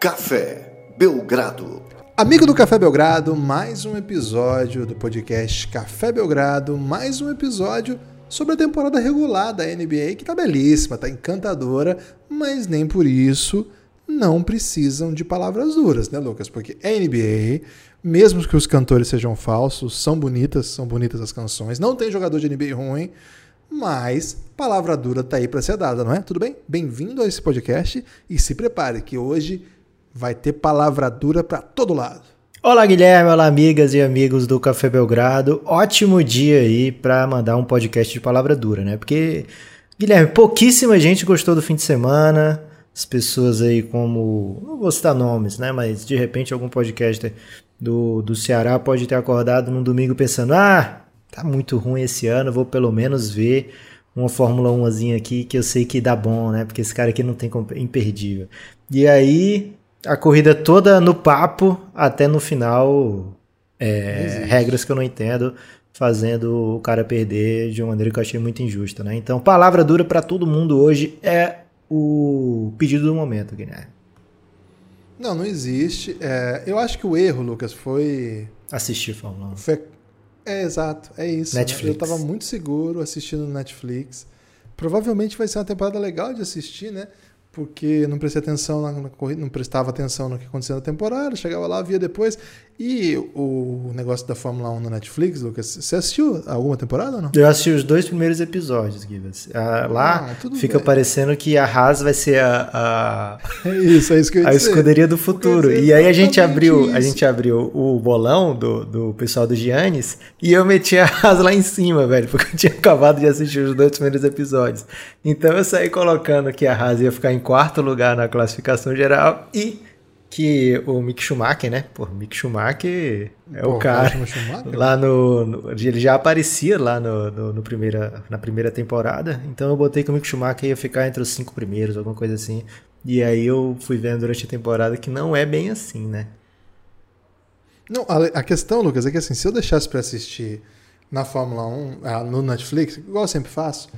Café Belgrado. Amigo do Café Belgrado, mais um episódio do podcast Café Belgrado, mais um episódio sobre a temporada regular da NBA, que tá belíssima, tá encantadora, mas nem por isso não precisam de palavras duras, né, Lucas? Porque é NBA, mesmo que os cantores sejam falsos, são bonitas, são bonitas as canções, não tem jogador de NBA ruim, mas palavra dura tá aí para ser dada, não é? Tudo bem? Bem-vindo a esse podcast e se prepare que hoje vai ter palavra dura para todo lado. Olá Guilherme, olá amigas e amigos do Café Belgrado. Ótimo dia aí para mandar um podcast de palavra dura, né? Porque Guilherme, pouquíssima gente gostou do fim de semana. As pessoas aí como, não vou citar nomes, né, mas de repente algum podcaster do, do Ceará pode ter acordado num domingo pensando: "Ah, tá muito ruim esse ano, vou pelo menos ver uma Fórmula 1 aqui que eu sei que dá bom, né? Porque esse cara aqui não tem imperdível. E aí, a corrida toda no papo, até no final, é, regras que eu não entendo, fazendo o cara perder de uma maneira que eu achei muito injusta, né? Então, palavra dura para todo mundo hoje é o pedido do momento, Guilherme. Não, não existe. É, eu acho que o erro, Lucas, foi. Assistir Fórmula 1. Foi é, exato, é isso. Netflix. Né? Eu estava muito seguro assistindo Netflix. Provavelmente vai ser uma temporada legal de assistir, né? Porque não prestei atenção na, na corrida, não prestava atenção no que acontecia na temporada, chegava lá, via depois. E o negócio da Fórmula 1 na Netflix, Lucas, você assistiu alguma temporada ou não? Eu assisti os dois primeiros episódios, Givas. Ah, lá ah, fica bem. parecendo que a Haas vai ser a, a, é isso, é isso que eu ia a escuderia do futuro. E aí a gente abriu, isso. a gente abriu o bolão do, do pessoal do Giannis e eu meti a Haas lá em cima, velho, porque eu tinha acabado de assistir os dois primeiros episódios. Então eu saí colocando que a Haas ia ficar em quarto lugar na classificação geral e que o Mick Schumacher, né? Pô, Mick Schumacher é Pô, o cara. Lá no, no, Ele já aparecia lá no, no, no, primeira, na primeira temporada. Então eu botei que o Mick Schumacher ia ficar entre os cinco primeiros, alguma coisa assim. E aí eu fui vendo durante a temporada que não é bem assim, né? Não, a, a questão, Lucas, é que assim, se eu deixasse para assistir na Fórmula 1, ah, no Netflix, igual eu sempre faço,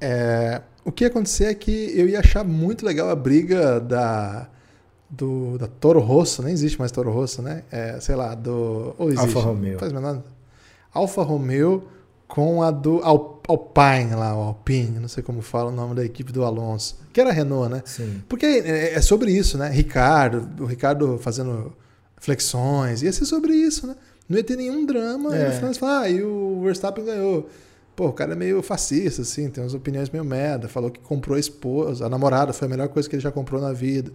é, o que ia acontecer é que eu ia achar muito legal a briga da do, da Toro Rosso, nem existe mais Toro Rosso, né? É, sei lá, do. Ou existe, Alfa Romeo. Faz menor. Alfa Romeo com a do Alpine lá, o Alpine, não sei como fala o nome da equipe do Alonso, que era a Renault, né? Sim. Porque é, é sobre isso, né? Ricardo, o Ricardo fazendo flexões, ia ser sobre isso, né? Não ia ter nenhum drama, é. e no final você fala, ah, e o Verstappen ganhou. Pô, o cara é meio fascista, assim, tem umas opiniões meio merda, falou que comprou a esposa, a namorada foi a melhor coisa que ele já comprou na vida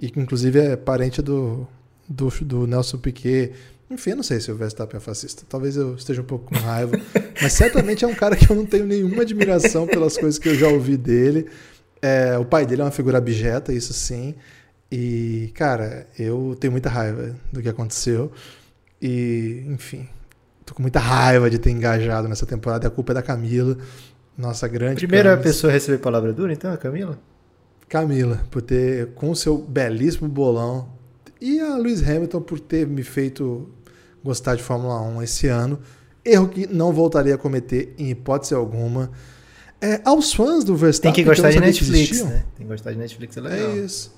e que inclusive é parente do, do, do Nelson Piquet. Enfim, eu não sei se o Verstappen é fascista. Talvez eu esteja um pouco com raiva. mas certamente é um cara que eu não tenho nenhuma admiração pelas coisas que eu já ouvi dele. É, o pai dele é uma figura abjeta, isso sim. E, cara, eu tenho muita raiva do que aconteceu. E, enfim, tô com muita raiva de ter engajado nessa temporada. A culpa é da Camila, nossa grande. Primeira Camis. pessoa a receber palavra dura, então, é a Camila? Camila, por ter, com o seu belíssimo bolão, e a Lewis Hamilton por ter me feito gostar de Fórmula 1 esse ano. Erro que não voltaria a cometer em hipótese alguma. É, aos fãs do Verstappen. Tem que gostar que de Netflix, né? Tem que gostar de Netflix, é legal. É isso.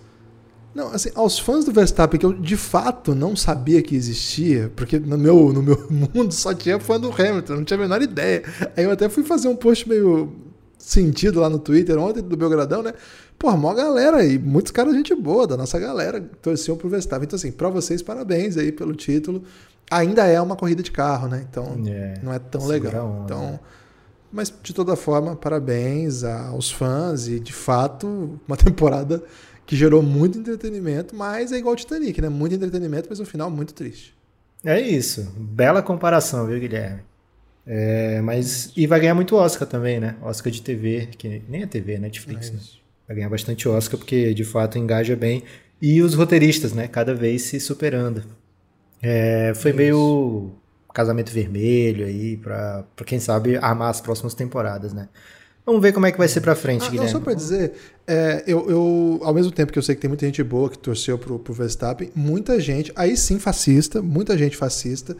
Não, assim, aos fãs do Verstappen, que eu de fato não sabia que existia, porque no meu, no meu mundo só tinha fã do Hamilton, não tinha a menor ideia. Aí eu até fui fazer um post meio sentido lá no Twitter ontem do Belgradão, né? Porra, mó galera e muitos caras gente boa da nossa galera torciam pro Verstappen. Então, assim, pra vocês, parabéns aí pelo título. Ainda é uma corrida de carro, né? Então, é, não é tão legal. Onda. Então, mas, de toda forma, parabéns aos fãs e, de fato, uma temporada que gerou muito entretenimento, mas é igual o Titanic, né? Muito entretenimento, mas no final muito triste. É isso. Bela comparação, viu, Guilherme? É, mas e vai ganhar muito Oscar também, né? Oscar de TV, que nem é TV, é Netflix, é né? Vai ganhar bastante Oscar porque de fato engaja bem. E os roteiristas, né? Cada vez se superando. É, foi Isso. meio casamento vermelho aí para quem sabe armar as próximas temporadas, né? Vamos ver como é que vai ser pra frente, ah, Guilherme. Não, só pra dizer, é, eu, eu, ao mesmo tempo que eu sei que tem muita gente boa que torceu pro, pro Verstappen, muita gente, aí sim fascista, muita gente fascista,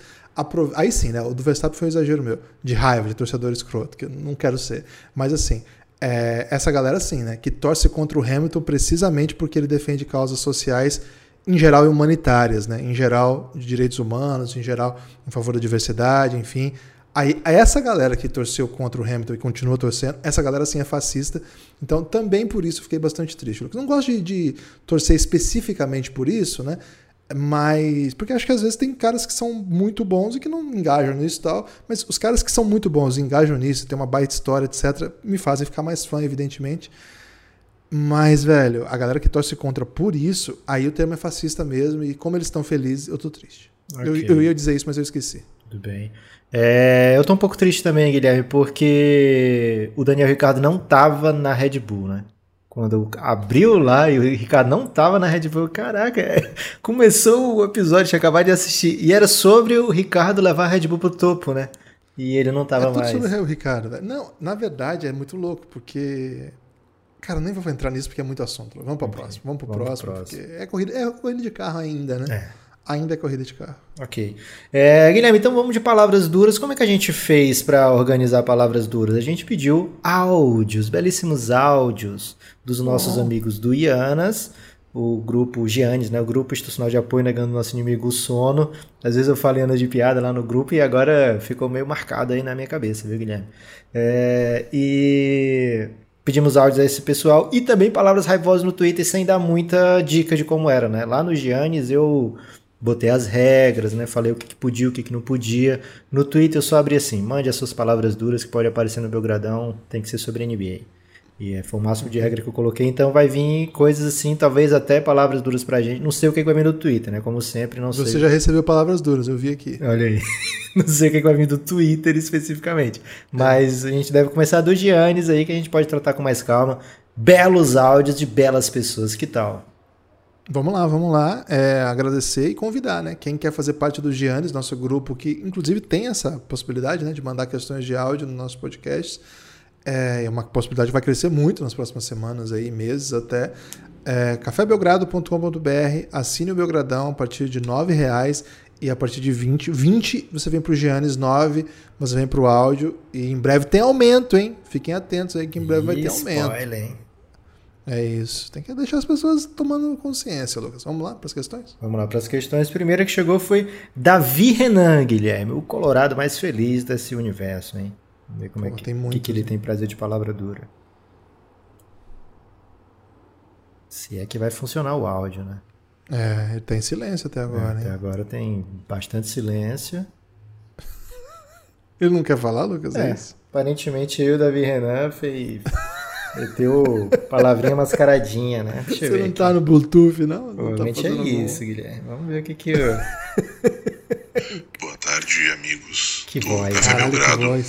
aí sim, né? O do Verstappen foi um exagero meu, de raiva, de torcedor escroto, que eu não quero ser. Mas assim, é, essa galera sim, né? Que torce contra o Hamilton precisamente porque ele defende causas sociais em geral humanitárias, né? Em geral de direitos humanos, em geral em favor da diversidade, enfim. Aí, essa galera que torceu contra o Hamilton e continua torcendo, essa galera sim é fascista. Então, também por isso fiquei bastante triste. Eu não gosto de, de, torcer especificamente por isso, né? Mas. Porque acho que às vezes tem caras que são muito bons e que não engajam nisso e tal. Mas os caras que são muito bons e engajam nisso, tem uma baita história, etc., me fazem ficar mais fã, evidentemente. Mas, velho, a galera que torce contra por isso, aí o termo é fascista mesmo. E como eles estão felizes, eu tô triste. Okay. Eu, eu ia dizer isso, mas eu esqueci. Tudo bem. É, eu tô um pouco triste também, Guilherme, porque o Daniel Ricardo não tava na Red Bull, né? Quando abriu lá e o Ricardo não tava na Red Bull, caraca, é, começou o episódio, tinha acabado de assistir, e era sobre o Ricardo levar a Red Bull pro topo, né? E ele não tava é tudo mais. sobre o Ricardo. Não, na verdade é muito louco, porque. Cara, nem vou entrar nisso porque é muito assunto. Vamos para o próximo. Vamos para o próximo, próximo, porque é corrida, é corrida de carro ainda, né? É ainda é corrida de carro. Ok. É, Guilherme, então vamos de palavras duras. Como é que a gente fez para organizar palavras duras? A gente pediu áudios, belíssimos áudios dos nossos oh. amigos do Ianas, o grupo Giannis, né? O grupo institucional de apoio negando nosso inimigo o sono. Às vezes eu falei ano de piada lá no grupo e agora ficou meio marcado aí na minha cabeça, viu, Guilherme? É, e pedimos áudios a esse pessoal e também palavras raivosas no Twitter sem dar muita dica de como era, né? Lá no Giannis eu botei as regras, né? Falei o que, que podia, o que, que não podia. No Twitter eu só abri assim, mande as suas palavras duras que pode aparecer no Belgradão, tem que ser sobre NBA. E é, foi o máximo de regra que eu coloquei, então vai vir coisas assim, talvez até palavras duras pra gente. Não sei o que, que vai vir do Twitter, né? Como sempre, não Você sei. Você já recebeu palavras duras, eu vi aqui. Olha aí. não sei o que, que vai vir do Twitter especificamente. Mas é. a gente deve começar do Giannis aí, que a gente pode tratar com mais calma. Belos áudios de belas pessoas, que tal? Vamos lá, vamos lá. É, agradecer e convidar, né? Quem quer fazer parte do Giannis, nosso grupo, que inclusive tem essa possibilidade né, de mandar questões de áudio no nosso podcast. É, é uma possibilidade que vai crescer muito nas próximas semanas, aí, meses até. É, cafébelgrado.com.br, assine o Belgradão a partir de R$ reais e a partir de 20, 20 você vem para o Giannis, 9 você vem para o áudio e em breve tem aumento, hein? Fiquem atentos aí que em breve vai ter aumento. Spoiler, hein? É isso. Tem que deixar as pessoas tomando consciência, Lucas. Vamos lá para as questões? Vamos lá para as questões. A primeira que chegou foi Davi Renan, Guilherme, o colorado mais feliz desse universo, hein? Vamos ver como Pô, é que, tem muito, que, que ele tem prazer de palavra dura. Se é que vai funcionar o áudio, né? É, ele tem silêncio até agora, é, Até agora tem bastante silêncio. ele não quer falar, Lucas? É, é isso? Aparentemente eu, Davi Renan, fez Meteu palavrinha mascaradinha, né? Deixa Você não tá no Bluetooth, não? não tá Provavelmente tá é isso, bom. Guilherme. Vamos ver o que que eu... Boa tarde, amigos que do voz. Café Caralho, Belgrado.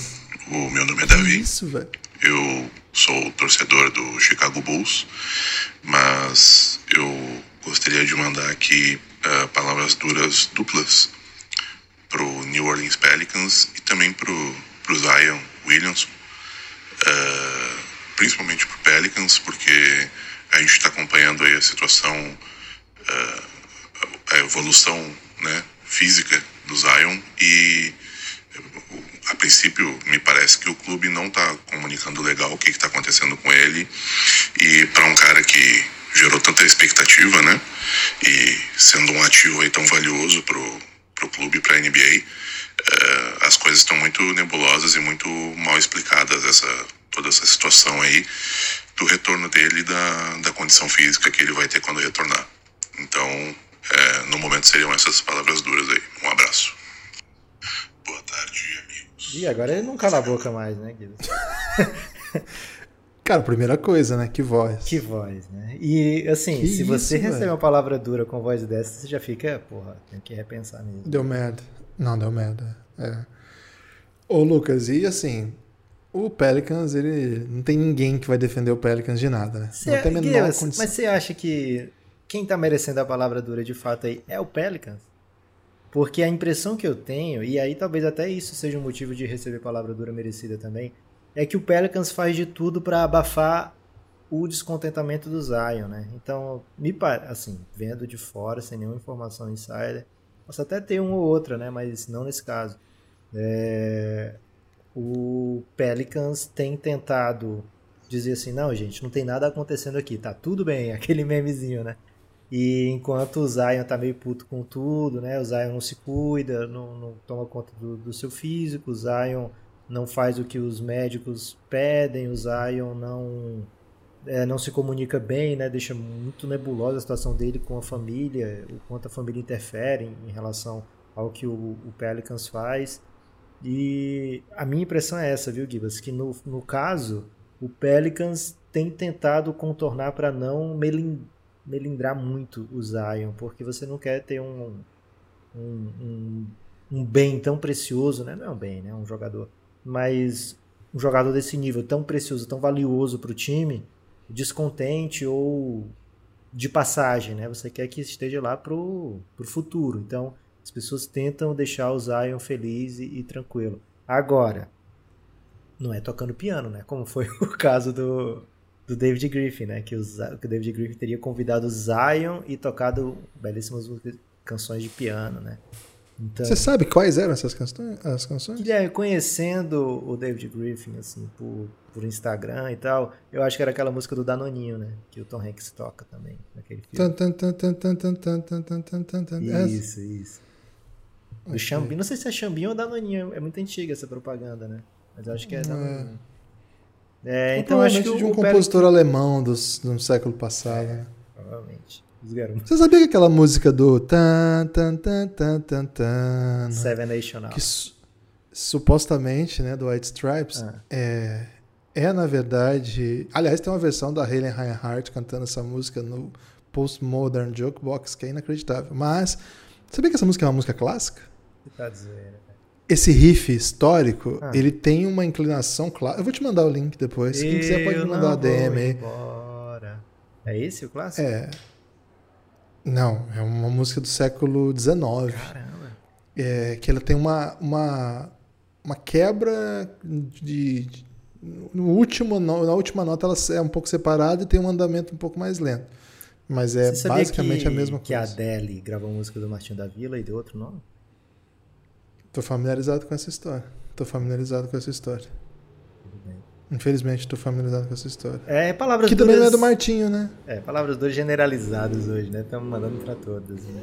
O meu nome é Davi. Isso, velho. Eu sou torcedor do Chicago Bulls, mas eu gostaria de mandar aqui uh, palavras duras duplas pro New Orleans Pelicans e também pro, pro Zion Williamson. Uh, principalmente para o Pelicans, porque a gente está acompanhando aí a situação, uh, a evolução né, física do Zion e a princípio me parece que o clube não está comunicando legal o que está acontecendo com ele. E para um cara que gerou tanta expectativa, né, e sendo um ativo aí tão valioso pro pro clube, para a NBA, uh, eh, as coisas estão muito nebulosas e muito mal explicadas essa toda essa situação aí do retorno dele da, da condição física que ele vai ter quando retornar. Então, é, no momento seriam essas palavras duras aí. Um abraço. Boa tarde, amigos. E agora ele não cala a boca mais, né, Guido? Cara, primeira coisa, né? Que voz. Que voz, né? E assim, que se isso, você receber uma palavra dura com voz dessa, você já fica, porra, tem que repensar mesmo. Deu merda. Não, deu merda. É. Ô, Lucas, e assim, o Pelicans, ele não tem ninguém que vai defender o Pelicans de nada, né? Cê, não tem a menor Guilherme, condição. Mas você acha que quem tá merecendo a palavra dura de fato aí é o Pelicans? Porque a impressão que eu tenho, e aí talvez até isso seja um motivo de receber palavra dura merecida também, é que o Pelicans faz de tudo para abafar o descontentamento do Zion, né? Então, me parece, assim, vendo de fora, sem nenhuma informação insider, posso até ter uma ou outra, né? Mas não nesse caso. É o Pelicans tem tentado dizer assim, não, gente, não tem nada acontecendo aqui, tá tudo bem, aquele memezinho, né? E enquanto o Zion tá meio puto com tudo, né? O Zion não se cuida, não, não toma conta do, do, seu físico, o Zion não faz o que os médicos pedem, o Zion não, é, não se comunica bem, né? Deixa muito nebulosa a situação dele com a família, o quanto a família interfere em, em relação ao que o, o, Pelicans faz. E a minha impressão é essa, viu, Gibas? Que no, no caso, o Pelicans tem tentado contornar para não melindrar muito o Zion, porque você não quer ter um, um, um, um bem tão precioso, né? Não é um bem, né? Um jogador. Mas um jogador desse nível tão precioso, tão valioso para o time, descontente ou de passagem, né? Você quer que esteja lá pro, pro futuro. Então, as pessoas tentam deixar o Zion feliz e, e tranquilo. Agora, não é tocando piano, né? Como foi o caso do, do David Griffin, né? Que o, que o David Griffin teria convidado o Zion e tocado belíssimas canções de piano, né? Então, Você sabe quais eram essas canções? As canções? Guilherme, conhecendo o David Griffin, assim, por, por Instagram e tal, eu acho que era aquela música do Danoninho, né? Que o Tom Hanks toca também naquele filme. Isso, isso. Do okay. Xambim, não sei se é Xambim ou Danoninho, é muito antiga essa propaganda, né? Mas eu acho que é Danoninho. É. É, então acho que de um compositor alemão dos, do século passado. É, provavelmente. Você sabia que aquela música do tan, tan, tan, tan, tan, tan Seven Nation que su supostamente, né, do White Stripes, ah. é, é na verdade, aliás, tem uma versão da Helen Reinhardt cantando essa música no Postmodern Jukebox que é inacreditável. Mas sabia que essa música é uma música clássica? Tá dizendo esse riff histórico, ah. ele tem uma inclinação clara. Eu vou te mandar o link depois. Quem quiser pode me mandar a DM aí. Embora. É esse o clássico? É. Não, é uma música do século XIX. Caramba. É, que ela tem uma, uma, uma quebra de, de, no último, na última nota ela é um pouco separada e tem um andamento um pouco mais lento. Mas é basicamente que, a mesma coisa. Que a Adele gravou música do Martinho da Vila e deu outro nome? Tô familiarizado com essa história. Tô familiarizado com essa história. Infelizmente, tô familiarizado com essa história. É, palavras Que duras... também não é do Martinho, né? É, palavras duras generalizadas hoje, né? Estamos mandando para todas, né?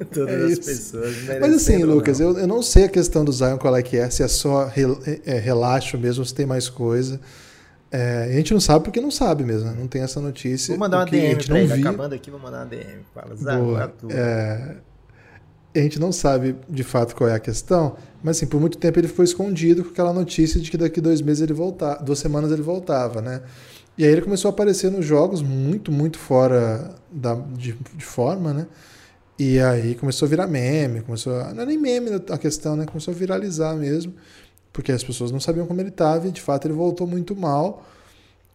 Todas é as pessoas. Mas assim, Lucas, eu, eu não sei a questão do Zion qual é que é, se é só rel, é, relaxo mesmo, se tem mais coisa. É, a gente não sabe porque não sabe mesmo, né? não tem essa notícia. Vou mandar uma DM pra ele, acabando aqui, vou mandar uma DM. Fala, Zion, é, a gente não sabe de fato qual é a questão, mas assim, por muito tempo ele foi escondido com aquela notícia de que daqui dois meses ele voltava, duas semanas ele voltava, né? E aí ele começou a aparecer nos jogos muito, muito fora da, de, de forma, né? E aí começou a virar meme, começou a, não é nem meme a questão, né? Começou a viralizar mesmo, porque as pessoas não sabiam como ele estava e de fato ele voltou muito mal.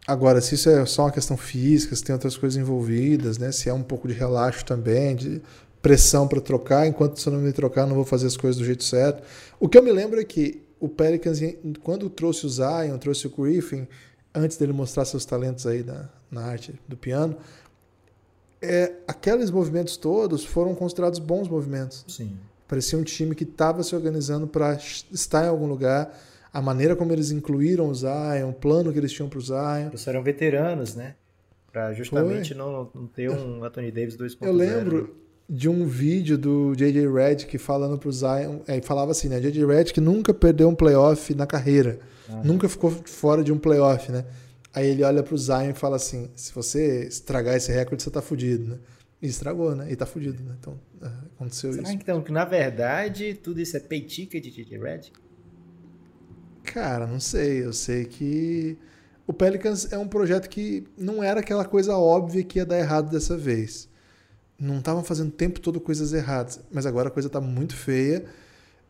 Agora, se isso é só uma questão física, se tem outras coisas envolvidas, né? Se é um pouco de relaxo também, de pressão para trocar, enquanto você não me trocar, não vou fazer as coisas do jeito certo. O que eu me lembro é que o Pelicans, quando trouxe o Zion, trouxe o Griffin, antes dele mostrar seus talentos aí na, na arte do piano, é, aqueles movimentos todos foram considerados bons movimentos. Sim. Parecia um time que estava se organizando para estar em algum lugar. A maneira como eles incluíram o Zion, o plano que eles tinham para o Zion. Eles eram veteranos, né? Para justamente não, não, ter um Anthony Davis 2.0. Eu lembro, de um vídeo do J.J. Redick falando pro Zion, é, falava assim, né? J.J. Redick nunca perdeu um playoff na carreira, uhum. nunca ficou fora de um playoff, né? Aí ele olha pro Zion e fala assim, se você estragar esse recorde, você tá fudido, né? E estragou, né? E tá fudido, né? Então, é, aconteceu Será isso. então que, na verdade, tudo isso é peitica de J.J. Redick? Cara, não sei. Eu sei que o Pelicans é um projeto que não era aquela coisa óbvia que ia dar errado dessa vez não estavam fazendo o tempo todo coisas erradas, mas agora a coisa está muito feia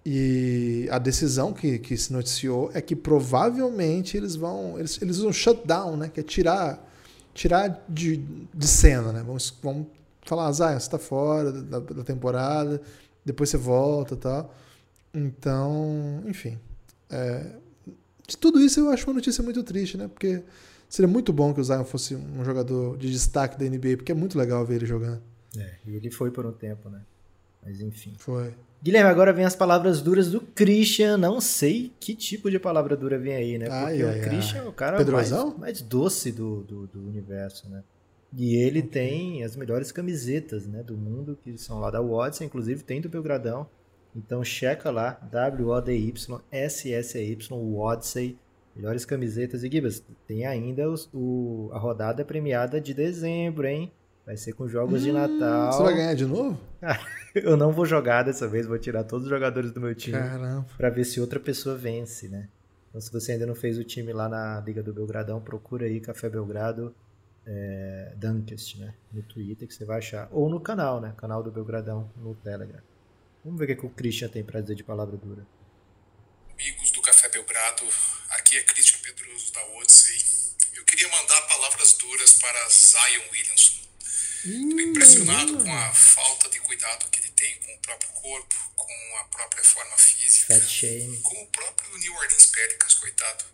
e a decisão que, que se noticiou é que provavelmente eles vão eles, eles usam shutdown, né, que é tirar tirar de, de cena, né? Vamos, vamos falar, ah, você está fora da, da, temporada, depois você volta, tal. Então, enfim, é, de tudo isso eu acho uma notícia muito triste, né? Porque seria muito bom que o Zion fosse um jogador de destaque da NBA, porque é muito legal ver ele jogando. É, e ele foi por um tempo, né? Mas enfim. Foi. Guilherme, agora vem as palavras duras do Christian. Não sei que tipo de palavra dura vem aí, né? Porque ai, o Christian ai. é o cara mais, mais, doce do, do, do, universo, né? E ele tem as melhores camisetas né, do mundo, que são lá da Watson, inclusive tem do Belgradão. Então checa lá, W-O-D-Y-S-S-Y, Wodsey, melhores camisetas. E Gibas, tem ainda os, o, a rodada premiada de dezembro, hein? Vai ser com jogos hum, de Natal. Você vai ganhar de novo? eu não vou jogar dessa vez, vou tirar todos os jogadores do meu time para ver se outra pessoa vence, né? Então se você ainda não fez o time lá na Liga do Belgradão, procura aí Café Belgrado é, Dunkest, né? No Twitter que você vai achar. Ou no canal, né? Canal do Belgradão no Telegram. Vamos ver o que, é que o Christian tem para dizer de palavra dura. Amigos do Café Belgrado, aqui é Christian Pedroso da Odyssey. Eu queria mandar palavras duras para Zion Williamson impressionado com a falta de cuidado que ele tem com o próprio corpo, com a própria forma física, com o próprio New Orleans Pelicans, coitado.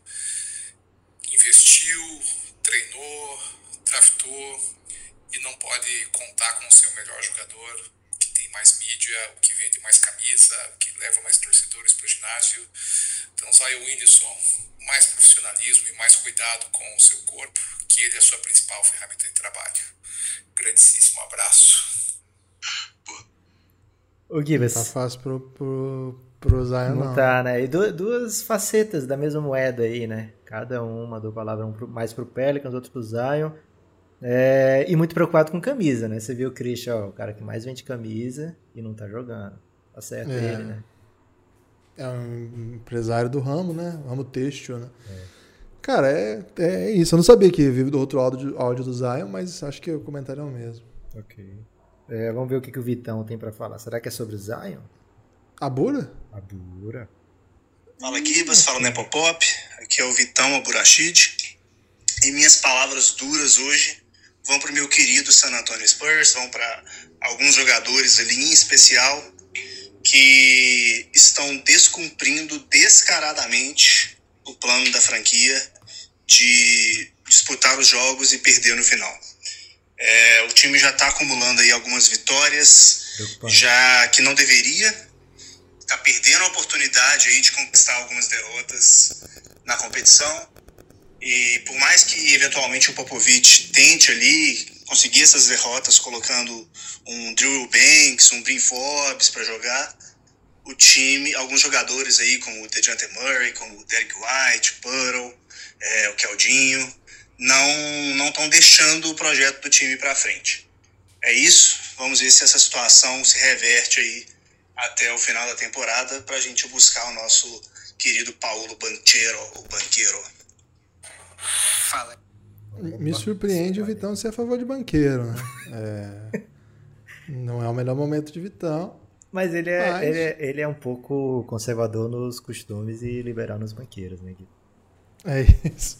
Investiu, treinou, draftou e não pode contar com o seu melhor jogador, mais mídia, o que vende mais camisa, o que leva mais torcedores para o ginásio. Então, Zion Williamson, mais profissionalismo e mais cuidado com o seu corpo, que ele é a sua principal ferramenta de trabalho grandíssimo abraço. O Gibas. Tá fácil pro, pro, pro Zion, não. Não tá, né? E duas facetas da mesma moeda aí, né? Cada uma mandou palavra um mais pro Pelicans, outro pro Zion. É, e muito preocupado com camisa, né? Você viu o Christian, ó, o cara que mais vende camisa e não tá jogando. Tá certo é. ele, né? É um empresário do ramo, né? Ramo têxtil, né? É. Cara, é, é isso. Eu não sabia que vive do outro áudio, áudio do Zion, mas acho que o comentário é o mesmo. Ok. É, vamos ver o que, que o Vitão tem para falar. Será que é sobre Zion? A Bura? A Bura. Fala Gibas, fala Nepopop. Aqui é o Vitão Aburachid. E minhas palavras duras hoje vão para o meu querido San Antonio Spurs, vão para alguns jogadores ali em especial que estão descumprindo descaradamente o plano da franquia de disputar os jogos e perder no final. É, o time já está acumulando aí algumas vitórias, já que não deveria, está perdendo a oportunidade aí de conquistar algumas derrotas na competição. E por mais que eventualmente o Popovich tente ali conseguir essas derrotas colocando um Drew Banks, um Brin Forbes para jogar, o time, alguns jogadores aí como o DeJounte Murray, como o Derek White, Puddle, é, o Keldinho, não não estão deixando o projeto do time para frente. É isso. Vamos ver se essa situação se reverte aí até o final da temporada para a gente buscar o nosso querido Paulo Banqueiro, o banqueiro. Fala. Me surpreende o Vitão ser a favor de banqueiro, né? É, não é o melhor momento de Vitão. Mas ele é, Mas... Ele, é, ele é um pouco conservador nos costumes e liberal nos banqueiros, né, Gui? É isso.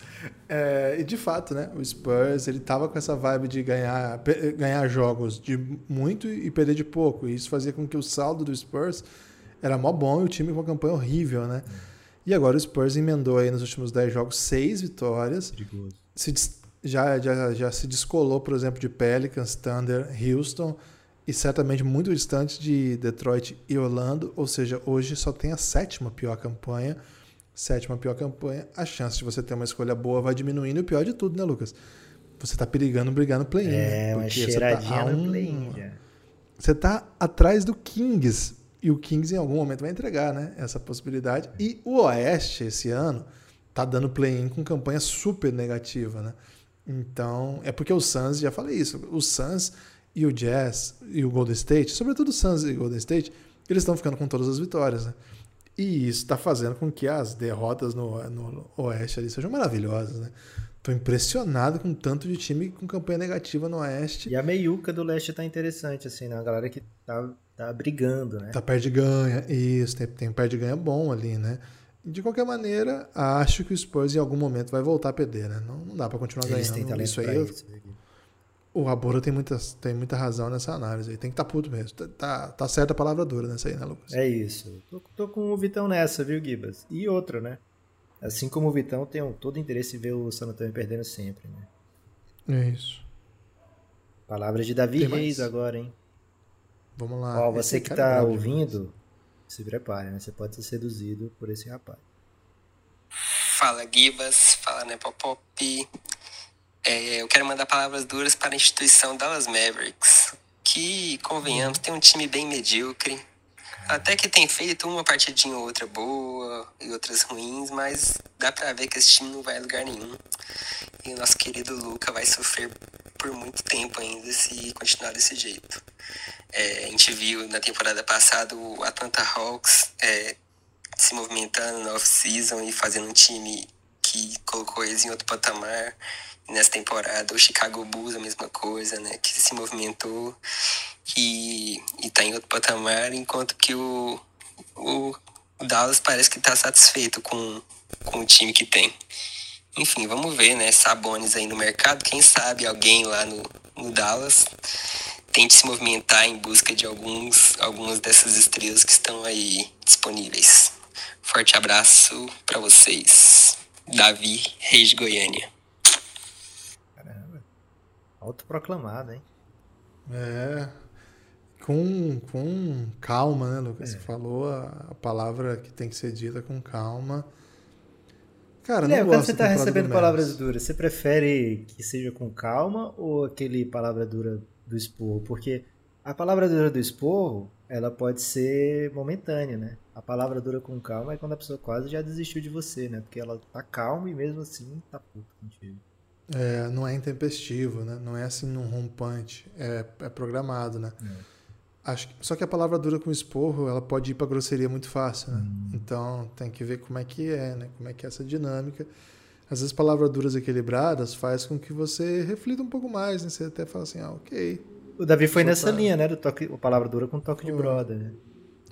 É, e de fato, né? O Spurs ele tava com essa vibe de ganhar, ganhar jogos de muito e perder de pouco. E isso fazia com que o saldo do Spurs era mó bom e o time com uma campanha horrível, né? E agora o Spurs emendou aí nos últimos 10 jogos seis vitórias. Se, já, já, já se descolou, por exemplo, de Pelicans, Thunder, Houston e certamente muito distante de Detroit e Orlando. Ou seja, hoje só tem a sétima pior campanha sétima pior campanha, a chance de você ter uma escolha boa vai diminuindo. E o pior de tudo, né, Lucas? Você tá perigando brigar no play-in. É, né? uma cheiradinha tá no play-in. Você tá atrás do Kings. E o Kings em algum momento vai entregar, né? Essa possibilidade. E o Oeste, esse ano, tá dando play-in com campanha super negativa, né? Então, é porque o Suns, já falei isso, o Suns e o Jazz e o Golden State, sobretudo o Suns e o Golden State, eles estão ficando com todas as vitórias, né? E isso está fazendo com que as derrotas no, no Oeste ali sejam maravilhosas, né? Tô impressionado com tanto de time com campanha negativa no Oeste. E a meiuca do Leste tá interessante, assim, né? A galera que tá, tá brigando, né? Tá perto de ganha, isso, tem, tem um perto de ganha bom ali, né? De qualquer maneira, acho que o Spurs em algum momento vai voltar a perder, né? Não, não dá para continuar Eles ganhando. isso aí. Isso, o Rabora tem, muitas, tem muita razão nessa análise aí. Tem que estar tá puto mesmo. Tá, tá, tá certa a palavra dura nessa aí, né, Lucas? É isso. Tô, tô, com o Vitão nessa, viu, Gibas? E outra, né? Assim como o Vitão, tenho todo interesse em ver o San Antonio perdendo sempre, né? É isso. Palavras de Davi Reis agora, hein? Vamos lá. Ó, você que tá ouvindo, se prepare, né? Você pode ser seduzido por esse rapaz. Fala, Gibas. Fala, Nepopop. É, eu quero mandar palavras duras para a instituição Dallas Mavericks, que, convenhamos, tem um time bem medíocre. Até que tem feito uma partidinha ou outra boa e outras ruins, mas dá pra ver que esse time não vai a lugar nenhum. E o nosso querido Luca vai sofrer por muito tempo ainda se continuar desse jeito. É, a gente viu na temporada passada o Atlanta Hawks é, se movimentando na off-season e fazendo um time que colocou eles em outro patamar. Nessa temporada o Chicago Bulls a mesma coisa, né? Que se movimentou e, e tá em outro patamar, enquanto que o, o, o Dallas parece que tá satisfeito com, com o time que tem. Enfim, vamos ver, né? Sabones aí no mercado, quem sabe alguém lá no, no Dallas tente se movimentar em busca de alguns, algumas dessas estrelas que estão aí disponíveis. Forte abraço para vocês. Davi, Reis de Goiânia. Autoproclamado, hein? É. Com, com calma, né, Lucas? Você falou a, a palavra que tem que ser dita com calma. Cara, não Léo, quando você tá temporada recebendo do palavras duras, você prefere que seja com calma ou aquele palavra dura do esporro? Porque a palavra dura do esporro, ela pode ser momentânea, né? A palavra dura com calma é quando a pessoa quase já desistiu de você, né? Porque ela tá calma e mesmo assim tá puta contigo. É, não é intempestivo, né? Não é assim num rompante. É, é programado, né? Acho que- só que a palavra dura com esporro, ela pode ir pra grosseria muito fácil, né? Então tem que ver como é que é, né? Como é que é essa dinâmica. Às vezes palavras duras equilibradas faz com que você reflita um pouco mais, né? Você até fala assim, ah, ok. O Davi foi nessa tá- linha, né? Do toque, a palavra dura com toque de Foi. brother, né?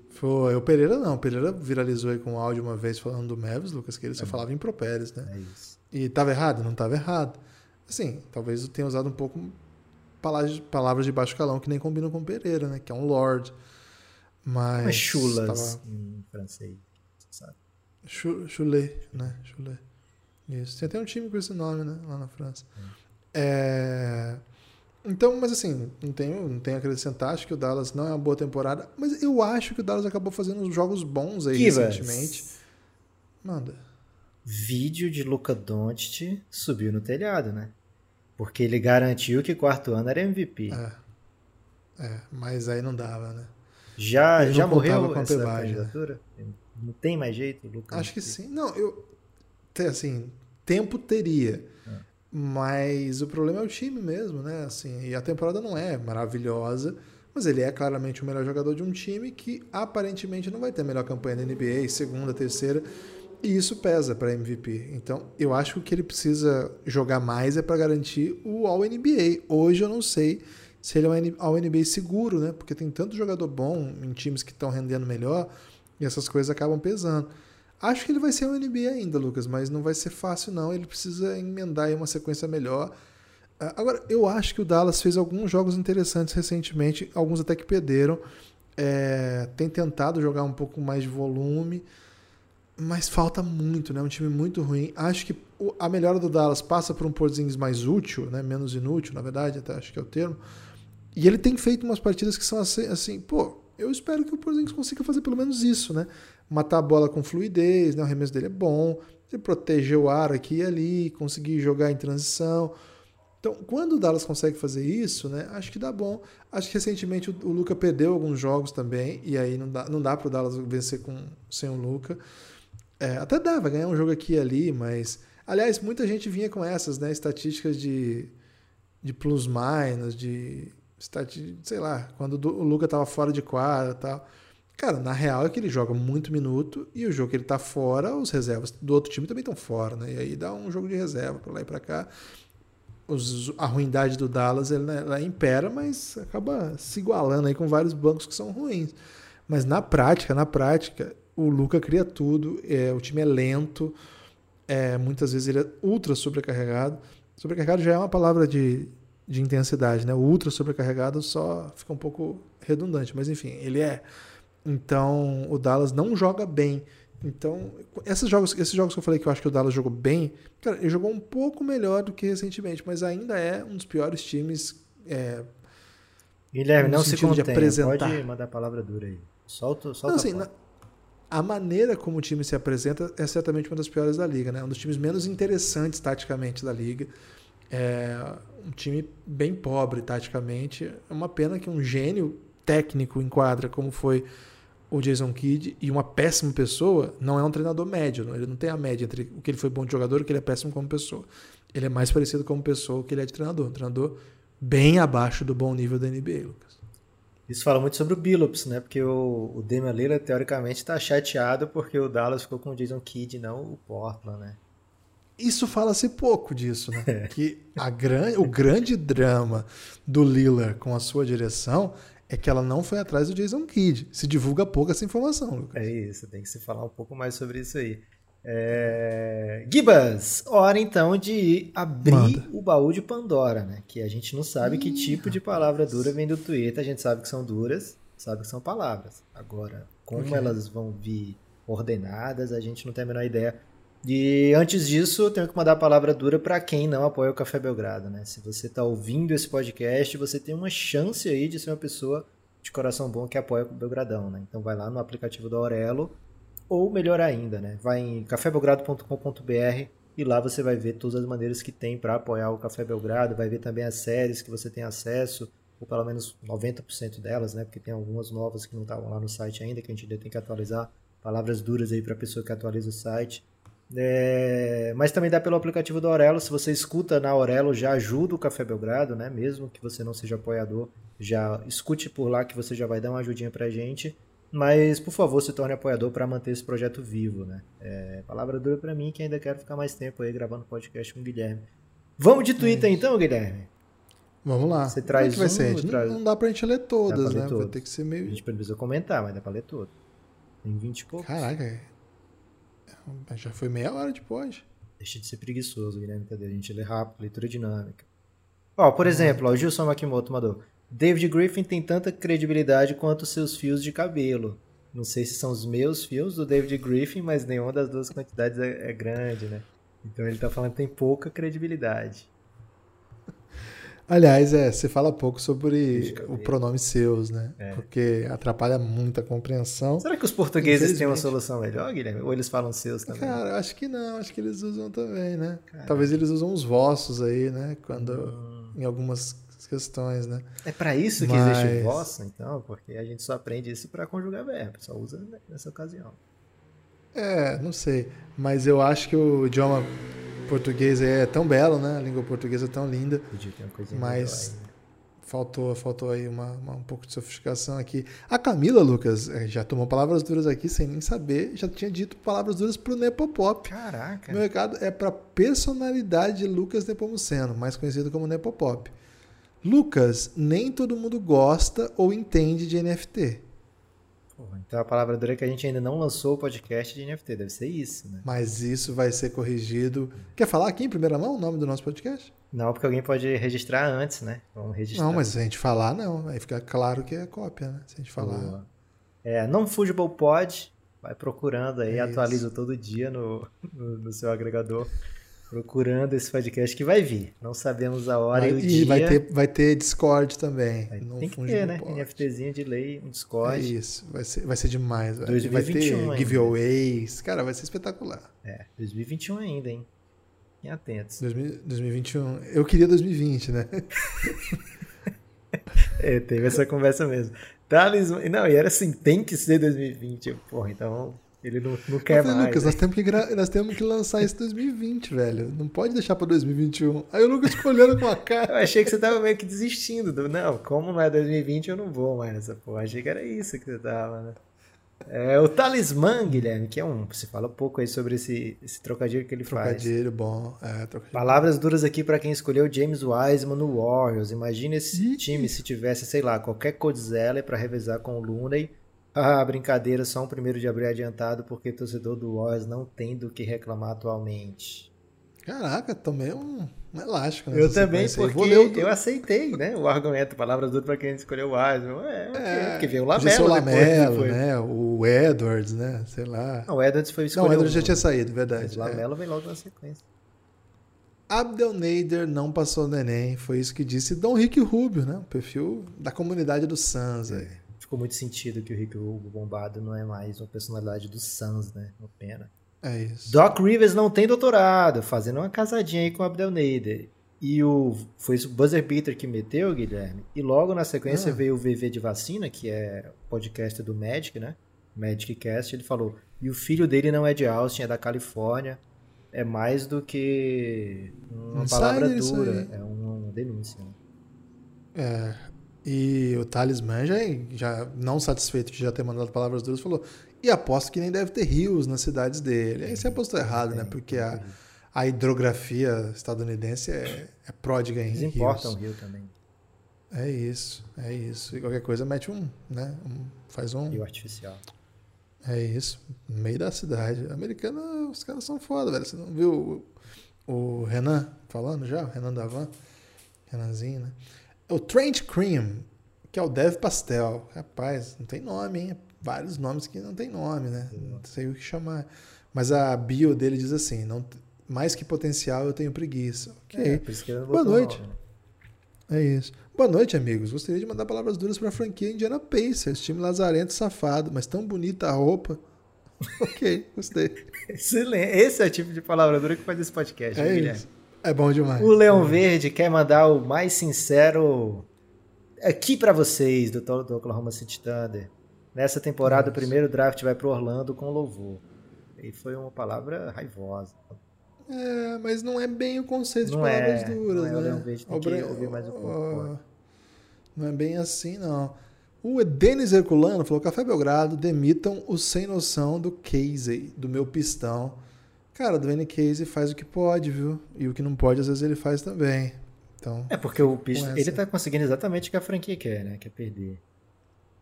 Foi. O Pereira não. O Pereira viralizou aí com um áudio uma vez falando do Mavis, Lucas, que ele só falava em propérios, né? É isso. E tava errado? Não tava errado. Assim, talvez eu tenha usado um pouco palavras, de baixo calão que nem combinam com o Pereira, né? Que é um lord. Mas. Mas chulas tava- em francês, você sabe? Chu- Chulé, né? Chulé. Isso. Tem até um time com esse nome, né? Lá na França. É... Então, mas assim, não tenho, não tenho a acrescentar. Acho que o Dallas não é uma boa temporada. Mas eu acho que o Dallas acabou fazendo uns jogos bons aí Kivas. recentemente. Manda. Vídeo de Luca Doncic subiu no telhado, né? Porque ele garantiu que quarto ano era MVP. É. É, mas aí não dava, né? Já, já morreu com a essa pebagem, né? candidatura? Não tem mais jeito, Luca? Acho que sim. Não, eu. Assim, tempo teria. Mas o problema é o time mesmo, né? Assim, e a temporada não é maravilhosa, mas ele é claramente o melhor jogador de um time que aparentemente não vai ter a melhor campanha da NBA, segunda, terceira, e isso pesa para MVP. Então, eu acho que o que ele precisa jogar mais é para garantir o All NBA. Hoje eu não sei se ele é um All NBA seguro, né? Porque tem tanto jogador bom em times que estão rendendo melhor e essas coisas acabam pesando. Acho que ele vai ser um NBA ainda, Lucas, mas não vai ser fácil, não. Ele precisa emendar aí uma sequência melhor. Ah, Agora, eu acho que o Dallas fez alguns jogos interessantes recentemente, alguns até que perderam. É, tem tentado jogar um pouco mais de volume, mas falta muito, né? Um time muito ruim. Acho que o- a melhora do Dallas passa por um Porzingis mais útil, né? Menos inútil, na verdade, até acho que é o termo. E ele tem feito umas partidas que são assim, assim pô, eu espero que o Porzingis consiga fazer pelo menos isso, né? Matar a bola com fluidez, né? O arremesso dele é bom, ele proteger o ar aqui e ali, conseguir jogar em transição. Então, quando o Dallas consegue fazer isso, né? Acho que dá bom. Acho que recentemente o, o Luca perdeu alguns jogos também, e aí não dá, não dá pro Dallas vencer com, sem o Luca. É, até dá, vai ganhar um jogo aqui e ali, mas. Aliás, muita gente vinha com essas, né? Estatísticas de, de plus-minus, de. Sei lá, quando do- o Luca tava fora de quadra e tal. Cara, na real é que ele joga muito minuto e o jogo que ele tá fora, os reservas do outro time também estão fora, né? E aí dá um jogo de reserva pra lá e pra cá. Os- a ruindade do Dallas ela, ela impera, mas acaba se igualando aí com vários bancos que são ruins. Mas na prática, na prática, o Luca cria tudo, é, o time é lento, é, muitas vezes ele é ultra sobrecarregado. Sobrecarregado já é uma palavra de, de intensidade, né? O ultra sobrecarregado só fica um pouco redundante, mas enfim, ele é. Então o Dallas não joga bem. Então, esses jogos, esses jogos que eu falei que eu acho que o Dallas jogou bem, cara, ele jogou um pouco melhor do que recentemente, mas ainda é um dos piores times. é, Guilherme, não se sentido de apresentar. Pode mandar a palavra dura aí. Solta, solta Não, a assim, na- a maneira como o time se apresenta é certamente uma das piores da liga, né? Um dos times menos interessantes taticamente da liga. É um time bem pobre taticamente. É uma pena que um gênio técnico enquadra como foi o Jason Kidd e uma péssima pessoa não é um treinador médio. Ele não tem a média entre o que ele foi bom de jogador e o que ele é péssimo como pessoa. Ele é mais parecido como pessoa que ele é de treinador. Um treinador bem abaixo do bom nível da NBA, Lucas. Isso fala muito sobre o Billups, né? Porque o, o Damian Lillard, teoricamente, está chateado porque o Dallas ficou com o Jason Kidd, não o Portland, né? Isso fala-se pouco disso, né? É. Que a gran... o grande drama do Lillard com a sua direção é que ela não foi atrás do Jason Kidd. Se divulga pouco essa informação, Lucas. É isso, tem que se falar um pouco mais sobre isso aí. É... Gibas, hora então de abrir Manda. o baú de Pandora, né? Que a gente não sabe Ih, que tipo de palavra dura vem do Twitter, a gente sabe que são duras, sabe que são palavras. Agora, como okay. elas vão vir ordenadas, a gente não tem a menor ideia. E antes disso, eu tenho que mandar a palavra dura para quem não apoia o Café Belgrado, né? Se você está ouvindo esse podcast, você tem uma chance aí de ser uma pessoa de coração bom que apoia o Belgradão, né? Então vai lá no aplicativo da Aurelo, ou melhor ainda, né? Vai em cafébelgrado.com.br e lá você vai ver todas as maneiras que tem para apoiar o Café Belgrado, vai ver também as séries que você tem acesso, ou pelo menos 90% delas, né? Porque tem algumas novas que não estavam lá no site ainda, que a gente ainda tem que atualizar. Palavras duras aí para a pessoa que atualiza o site. É, mas também dá pelo aplicativo do Aurelo. Se você escuta na Aurelo, já ajuda o Café Belgrado, né? Mesmo que você não seja apoiador, já escute por lá que você já vai dar uma ajudinha pra gente. Mas, por favor, se torne apoiador para manter esse projeto vivo, né? É, palavra dura para mim que ainda quero ficar mais tempo aí gravando podcast com o Guilherme. Vamos de Twitter é então, Guilherme? Vamos lá. Você traz Como é que vai um, ser? Traz... Não dá pra gente ler todas, ler né? Todos. Vai ter que ser meio. A gente precisa comentar, mas dá pra ler todas. Tem 20 e poucos. Caraca, é. já foi meia hora depois. Deixa de ser preguiçoso, Guilherme. Cadê? A gente lê rápido, leitura dinâmica. Ó, por exemplo, ó, o Gilson Makimoto mandou. David Griffin tem tanta credibilidade quanto seus fios de cabelo. Não sei se são os meus fios do David Griffin, mas nenhuma das duas quantidades é, é grande, né? Então ele tá falando que tem pouca credibilidade. Aliás, é, você fala pouco sobre o pronome seus, né? É. Porque atrapalha muito a compreensão. Será que os portugueses têm uma solução melhor, Guilherme? Ou eles falam seus também? Cara, acho que não, acho que eles usam também, né? Cara. Talvez eles usam os vossos aí, né? Quando hum. em algumas questões, né? É para isso que Mas... existe o vosso, então, porque a gente só aprende isso para conjugar verbo, só usa nessa ocasião. É, não sei, mas eu acho que o idioma português é tão belo, né? A língua portuguesa é tão linda. Podia ter uma mas faltou, faltou aí uma, uma, um pouco de sofisticação aqui. A Camila, Lucas, é, já tomou palavras duras aqui sem nem saber, já tinha dito palavras duras pro Nepopop. Caraca. Meu recado é para personalidade de Lucas Nepomuceno, mais conhecido como Nepopop. Lucas, nem todo mundo gosta ou entende de NFT. então a palavra dura é que a gente ainda não lançou o podcast de NFT, deve ser isso, né? Mas isso vai ser corrigido. Quer falar aqui em primeira mão o nome do nosso podcast? Não, porque alguém pode registrar antes, né? Vamos registrar. Não, mas se a gente falar, não. Aí fica claro que é cópia, né? Se a gente falar. Boa. É, não Fugible Pod, vai procurando aí, é atualiza todo dia no, no, no seu agregador procurando esse podcast que vai vir. Não sabemos a hora vai, e o dia. E vai ter, vai ter Discord também. Vai, tem que ter, né? Pode. NFTzinho de lei, um Discord. É isso, vai ser, vai ser demais. 2021 vai ter ainda. giveaways. Cara, vai ser espetacular. É, 2021 ainda, hein? Fiquem atentos. 2021. Eu queria 2020, né? é, teve essa conversa mesmo. Thales, não, e era assim, tem que ser 2020. Porra, então ele não, não quer falei, mais. Lucas, né? nós, temos que gra... nós temos que lançar isso em 2020, velho. Não pode deixar pra 2021. Aí o Lucas ficou olhando com a cara. Eu achei que você tava meio que desistindo. Do... Não, como não é 2020, eu não vou mais nessa porra. Achei que era isso que você tava, né? É, o talismã, Guilherme, que é um. Você fala pouco aí sobre esse, esse trocadilho que ele trocadilho faz. Trocadilho bom. É, trocadilho Palavras duras aqui para quem escolheu James Wiseman no Warriors. Imagina esse Ih. time se tivesse, sei lá, qualquer Codzeller para revezar com o Looney ah, brincadeira, só um primeiro de abril adiantado porque torcedor do Warriors não tem do que reclamar atualmente. Caraca, tomei um, um elástico. Eu também, porque eu, eu, aceitei, né? O argumento, palavras duras para quem escolheu o Warriors. É, é, porque veio o Lamelo. O Lamelo, né? O Edwards, né? Sei lá. Não, o Edwards foi escolhido. Não, o Edwards já tinha saído, verdade. O Lamelo é. vem logo na sequência. Abdel Nader não passou no Enem, foi isso que disse Dom Rick Rubio, né? O perfil da comunidade do Suns aí ficou muito sentido que o Rick Rubio bombado não é mais uma personalidade do Suns, né? Uma pena. É isso. Doc Rivers não tem doutorado, fazendo uma casadinha aí com o Abdel Nader. E o, foi o buzzer beater que meteu, Guilherme. E logo na sequência ah. veio o VV de Vacina, que é podcast do Magic, né? Magic Cast. Ele falou: e o filho dele não é de Austin, é da Califórnia. É mais do que uma palavra dura, é uma denúncia. Né? É, e o Talismã já, já não satisfeito de já ter mandado palavras duras, falou: e aposto que nem deve ter rios nas cidades dele. Aí você apostou errado, né? Porque a, a hidrografia estadunidense é, é pródiga em Eles rios. importam rio também. É isso, é isso. E qualquer coisa mete um, né? Um, faz um. Rio artificial. É isso, no meio da cidade. Americana, os caras são foda, velho. Você não viu o, o Renan falando já? O Renan Davan? Renanzinho, né? O Trent Cream, que é o Dev Pastel. Rapaz, não tem nome, hein? Vários nomes que não tem nome, né? Não sei o que chamar. Mas a bio dele diz assim: não, mais que potencial, eu tenho preguiça. Ok. É, Boa noite. Nome. É isso. Boa noite, amigos. Gostaria de mandar palavras duras para a franquia Indiana Pacers, time lazarento safado, mas tão bonita a roupa. ok, gostei. Excelente. Esse é o tipo de palavra dura que faz esse podcast, é né, isso. É bom demais. O Leão é. Verde quer mandar o mais sincero aqui para vocês do, do Oklahoma City Thunder. Nessa temporada, Nossa. o primeiro draft vai para Orlando com louvor. E foi uma palavra raivosa. É, mas não é bem o conceito não de palavras é, duras, não é, né? Verde tem que ouvir mais um pouco. não é bem assim, não. O Denis Herculano falou: Café Belgrado, demitam o sem noção do Casey, do meu pistão. Cara, o Dwayne Casey faz o que pode, viu? E o que não pode, às vezes ele faz também. Então, é porque o pistão, ele tá conseguindo exatamente o que a franquia quer, né? Quer perder.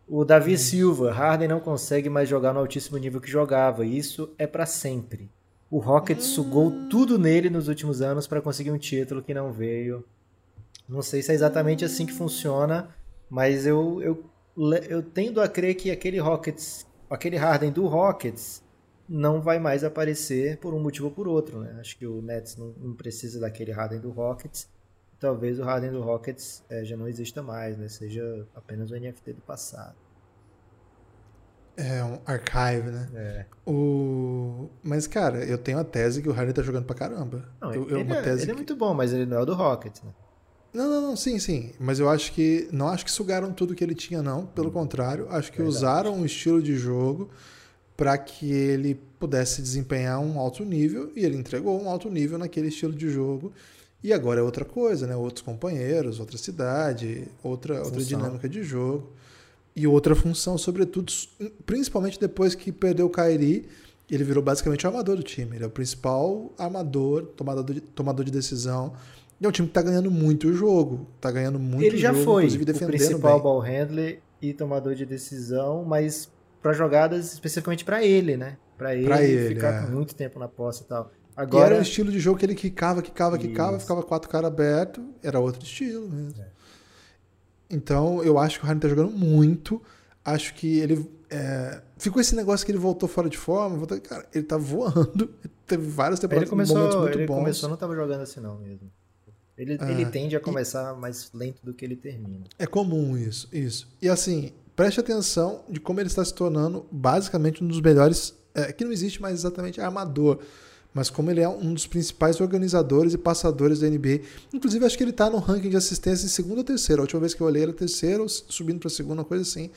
O Davi hum. Silva, Harden não consegue mais jogar no altíssimo nível que jogava. Isso é para sempre. O Rockets hum. sugou tudo nele nos últimos anos para conseguir um título que não veio. Não sei se é exatamente assim que funciona, mas eu, eu, eu tendo a crer que aquele Rockets, aquele Harden do Rockets não vai mais aparecer por um motivo ou por outro. Né? Acho que o Nets não, não precisa daquele Harden do Rockets. Talvez o Harden do Rockets é, já não exista mais, né? seja apenas o NFT do passado. É um archive, né? É. O... Mas, cara, eu tenho a tese que o Harden tá jogando pra caramba. Não, eu, ele, uma é, tese ele é que... é muito bom, mas ele não é o do Rockets, né? Não, não, não, sim, sim. Mas eu acho que. Não acho que sugaram tudo que ele tinha, não. Pelo hum. contrário, acho que Verdade. usaram o estilo de jogo para que ele pudesse desempenhar um alto nível e ele entregou um alto nível naquele estilo de jogo. E agora é outra coisa, né? Outros companheiros, outra cidade, outra, outra dinâmica de jogo e outra função, sobretudo, principalmente depois que perdeu o Kairi, ele virou basicamente o armador do time. Ele é o principal armador, tomador de, tomador de decisão. E é um time que está ganhando muito o jogo. Está ganhando muito Ele já jogo, foi o principal bem. ball handler e tomador de decisão, mas para jogadas especificamente para ele, né? Para ele, ele, ficar é. muito tempo na posse e tal. Agora... E era um estilo de jogo que ele quicava, quicava, quicava, ficava quatro caras abertos. Era outro estilo mesmo. É. Então, eu acho que o Harden tá jogando muito. Acho que ele. É... Ficou esse negócio que ele voltou fora de forma. Voltou... Cara, ele tá voando. Teve várias temporadas ele começou, momentos muito ele bons. começou, não tava jogando assim, não mesmo. Ele, é, ele tende a começar e... mais lento do que ele termina. É comum isso, isso. E assim, preste atenção de como ele está se tornando basicamente um dos melhores. É, que não existe mais exatamente armador mas como ele é um dos principais organizadores e passadores da NBA. Inclusive, acho que ele está no ranking de assistência em segunda ou terceira. A última vez que eu olhei era terceira, subindo para segunda, uma coisa assim.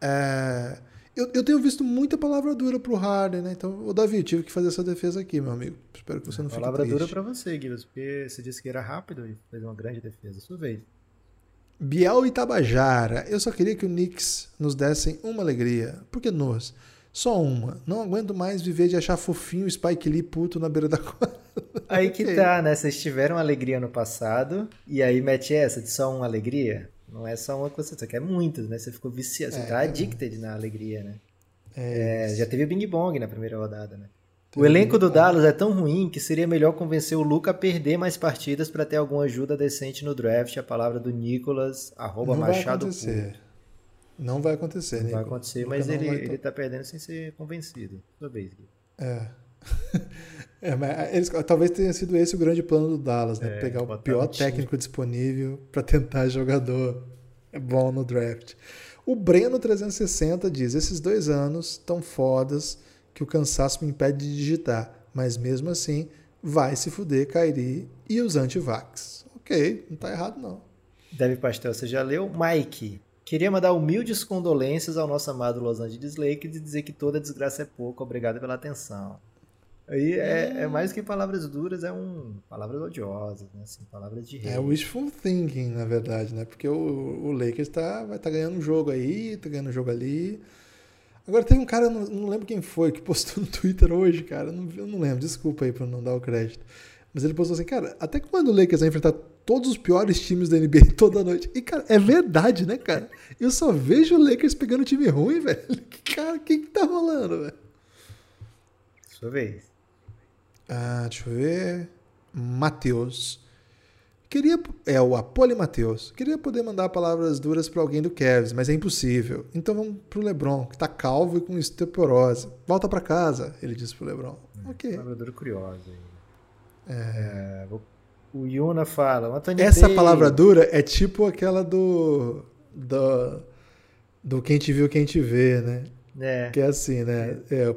É... Eu, eu, tenho visto muita palavra dura pro Harden, né? Então, o Davi, tive que fazer essa defesa aqui, meu amigo. Espero que você não palavra fique Palavra dura para você, Guilherme, porque você disse que era rápido e fez uma grande defesa. Sua vez. Biel e Tabajara. Eu só queria que o Knicks nos dessem uma alegria. Porque nós só uma. Não aguento mais viver de achar fofinho o Spike Lee puto na beira da quadra. Aí que tá, né? Vocês tiveram alegria no passado e aí mete essa de só uma alegria. Não é só uma coisa, você quer muitas, né? Você ficou viciado, você é, tá addicted é. na alegria, né? É, é já teve o Bing Bong na primeira rodada, né? O elenco do Dallas é tão ruim que seria melhor convencer o Luca a perder mais partidas para ter alguma ajuda decente no draft. A palavra do Nicolas, arroba Não Machado. Vai acontecer. Não vai acontecer, Não vai acontecer, mas ele, ele tá perdendo sem ser convencido. Vez. É. é mas eles, talvez tenha sido esse o grande plano do Dallas, né? É, Pegar o pior técnico disponível para tentar jogador bom no draft. O Breno 360 diz: esses dois anos tão fodas que o cansaço me impede de digitar, mas mesmo assim vai se fuder Kairi e os antivax. Ok, não tá errado não. Deve Pastel, você já leu? Mike, queria mandar humildes condolências ao nosso amado Los Angeles Lakers e dizer que toda desgraça é pouco. Obrigado pela atenção. Aí é, é mais que palavras duras, é um palavras odiosas, né? Assim, palavras de rei. É wishful thinking, na verdade, né? Porque o, o Lakers tá, vai estar tá ganhando um jogo aí, tá ganhando um jogo ali. Agora tem um cara, não, não lembro quem foi, que postou no Twitter hoje, cara. Não, eu não lembro, desculpa aí por não dar o crédito. Mas ele postou assim, cara, até quando o Lakers vai enfrentar todos os piores times da NBA toda noite? E, cara, é verdade, né, cara? Eu só vejo o Lakers pegando time ruim, velho. Cara, o que que tá rolando, velho? Sua vez. Ah, deixa eu ver. Matheus. Queria. É o Apoli Matheus. Queria poder mandar palavras duras para alguém do Cavs, mas é impossível. Então vamos pro Lebron, que tá calvo e com osteoporose. Volta para casa, ele disse pro Lebron. Hum, ok. Palavra dura curiosa aí. É... É, o Yuna fala. Anthony Essa palavra dura é tipo aquela do. do. do quem te viu, quem te vê, né? É. Que é assim, né? É,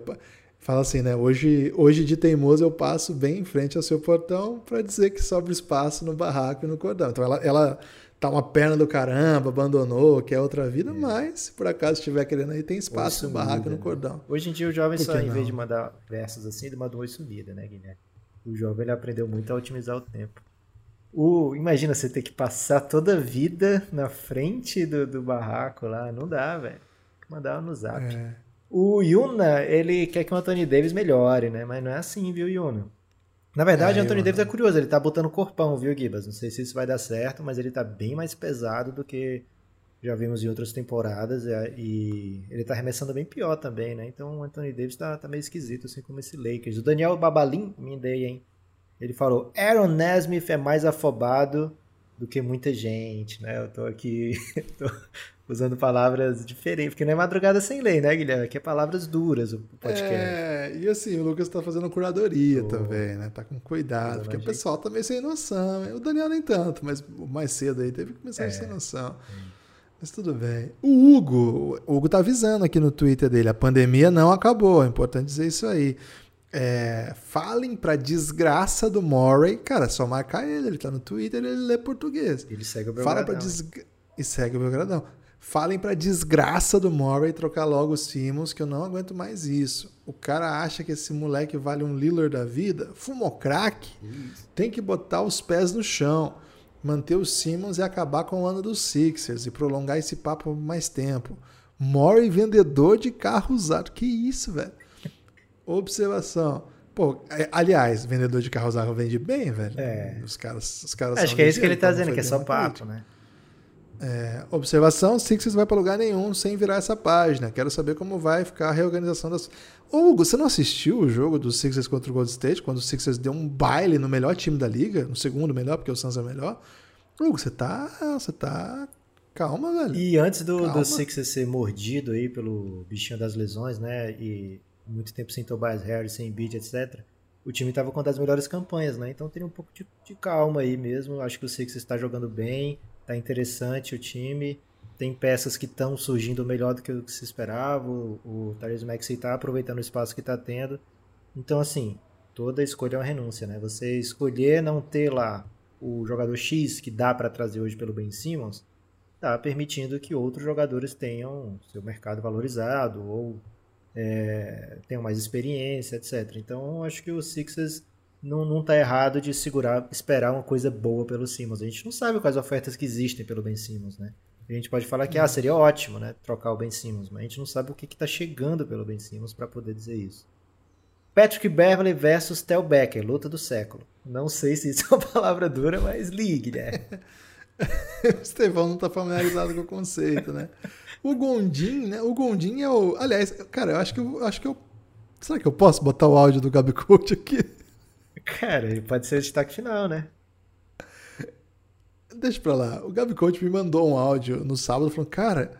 Fala assim, né? Hoje, hoje de teimoso eu passo bem em frente ao seu portão para dizer que sobra espaço no barraco e no cordão. Então ela, ela tá uma perna do caramba, abandonou, quer outra vida, é. mas se por acaso estiver querendo aí, tem espaço no barraco e no né? cordão. Hoje em dia o jovem só, em vez de mandar versos assim, ele manda oi sumida, né, Guilherme? O jovem ele aprendeu muito a otimizar o tempo. O, imagina você ter que passar toda a vida na frente do, do barraco lá. Não dá, velho. Mandar no zap. É. O Yuna, ele quer que o Anthony Davis melhore, né? Mas não é assim, viu, Yuna? Na verdade, é, o Anthony Davis é curioso, ele tá botando corpão, viu, Gibas? Não sei se isso vai dar certo, mas ele tá bem mais pesado do que já vimos em outras temporadas é, e ele tá arremessando bem pior também, né? Então o Anthony Davis tá, tá meio esquisito, assim como esse Lakers. O Daniel Babalim, me dei, hein? Ele falou: Aaron Nesmith é mais afobado do que muita gente, né? Eu tô aqui tô usando palavras diferentes, porque não é madrugada sem lei, né, Guilherme? Aqui é palavras duras o podcast. É, e assim, o Lucas tá fazendo curadoria também, né? Tá com cuidado, porque o pessoal tá meio sem noção. O Daniel nem tanto, mas mais cedo aí teve que começar é. sem noção. Mas tudo bem. O Hugo, o Hugo tá avisando aqui no Twitter dele, a pandemia não acabou, é importante dizer isso aí. É, falem pra desgraça do Morey. Cara, é só marcar ele. Ele tá no Twitter, ele lê português. Ele segue o Belgradão. Fala pra desgra... E segue o Belgradão. Falem pra desgraça do Morey trocar logo o Simmons, que eu não aguento mais isso. O cara acha que esse moleque vale um Lillard da vida? Fumou crack? Tem que botar os pés no chão. Manter o Simmons e acabar com o ano dos Sixers e prolongar esse papo por mais tempo. Morey vendedor de carro usado. Que isso, velho? Observação. Pô, é, aliás, vendedor de carro usado vende bem, velho. É. Os caras, os caras Acho que é isso que ele tá dizendo, que é só papo, né? É, observação, Sixers vai para lugar nenhum sem virar essa página. Quero saber como vai ficar a reorganização das... Ô, Hugo, você não assistiu o jogo do Sixers contra o Golden State, quando o Sixers deu um baile no melhor time da liga, no segundo melhor, porque o Suns é melhor? Hugo, você tá... Você tá... Calma, velho. E antes do, do Sixers ser mordido aí pelo bichinho das lesões, né, e muito tempo sem Tobias Harris, sem Embiid, etc., o time estava com uma das melhores campanhas, né? Então teria um pouco de, de calma aí mesmo. Acho que o Sixers está jogando bem, tá interessante o time. Tem peças que estão surgindo melhor do que o que se esperava. O, o Maxey está aproveitando o espaço que está tendo. Então, assim, toda escolha é uma renúncia, né? Você escolher não ter lá o jogador X que dá para trazer hoje pelo Ben Simmons, tá permitindo que outros jogadores tenham seu mercado valorizado ou é, tenham mais experiência, etc. Então, acho que o Sixers não, não tá errado de segurar, esperar uma coisa boa pelo Simmons. A gente não sabe quais ofertas que existem pelo Ben Simmons, né? A gente pode falar que ah, seria ótimo, né, trocar o Ben Simmons, mas a gente não sabe o que está chegando pelo Ben Simmons para poder dizer isso. Patrick Beverly versus Tel Becker, luta do século. Não sei se isso é uma palavra dura, mas ligue, né? o Estevão não está familiarizado com o conceito, né? O Gondim, né? O Gondim é o. Aliás, cara, eu acho que eu acho que eu. Será que eu posso botar o áudio do Gabi Coach aqui? Cara, ele pode ser o destaque final, né? Deixa pra lá. O Gabi Coach me mandou um áudio no sábado falando: Cara,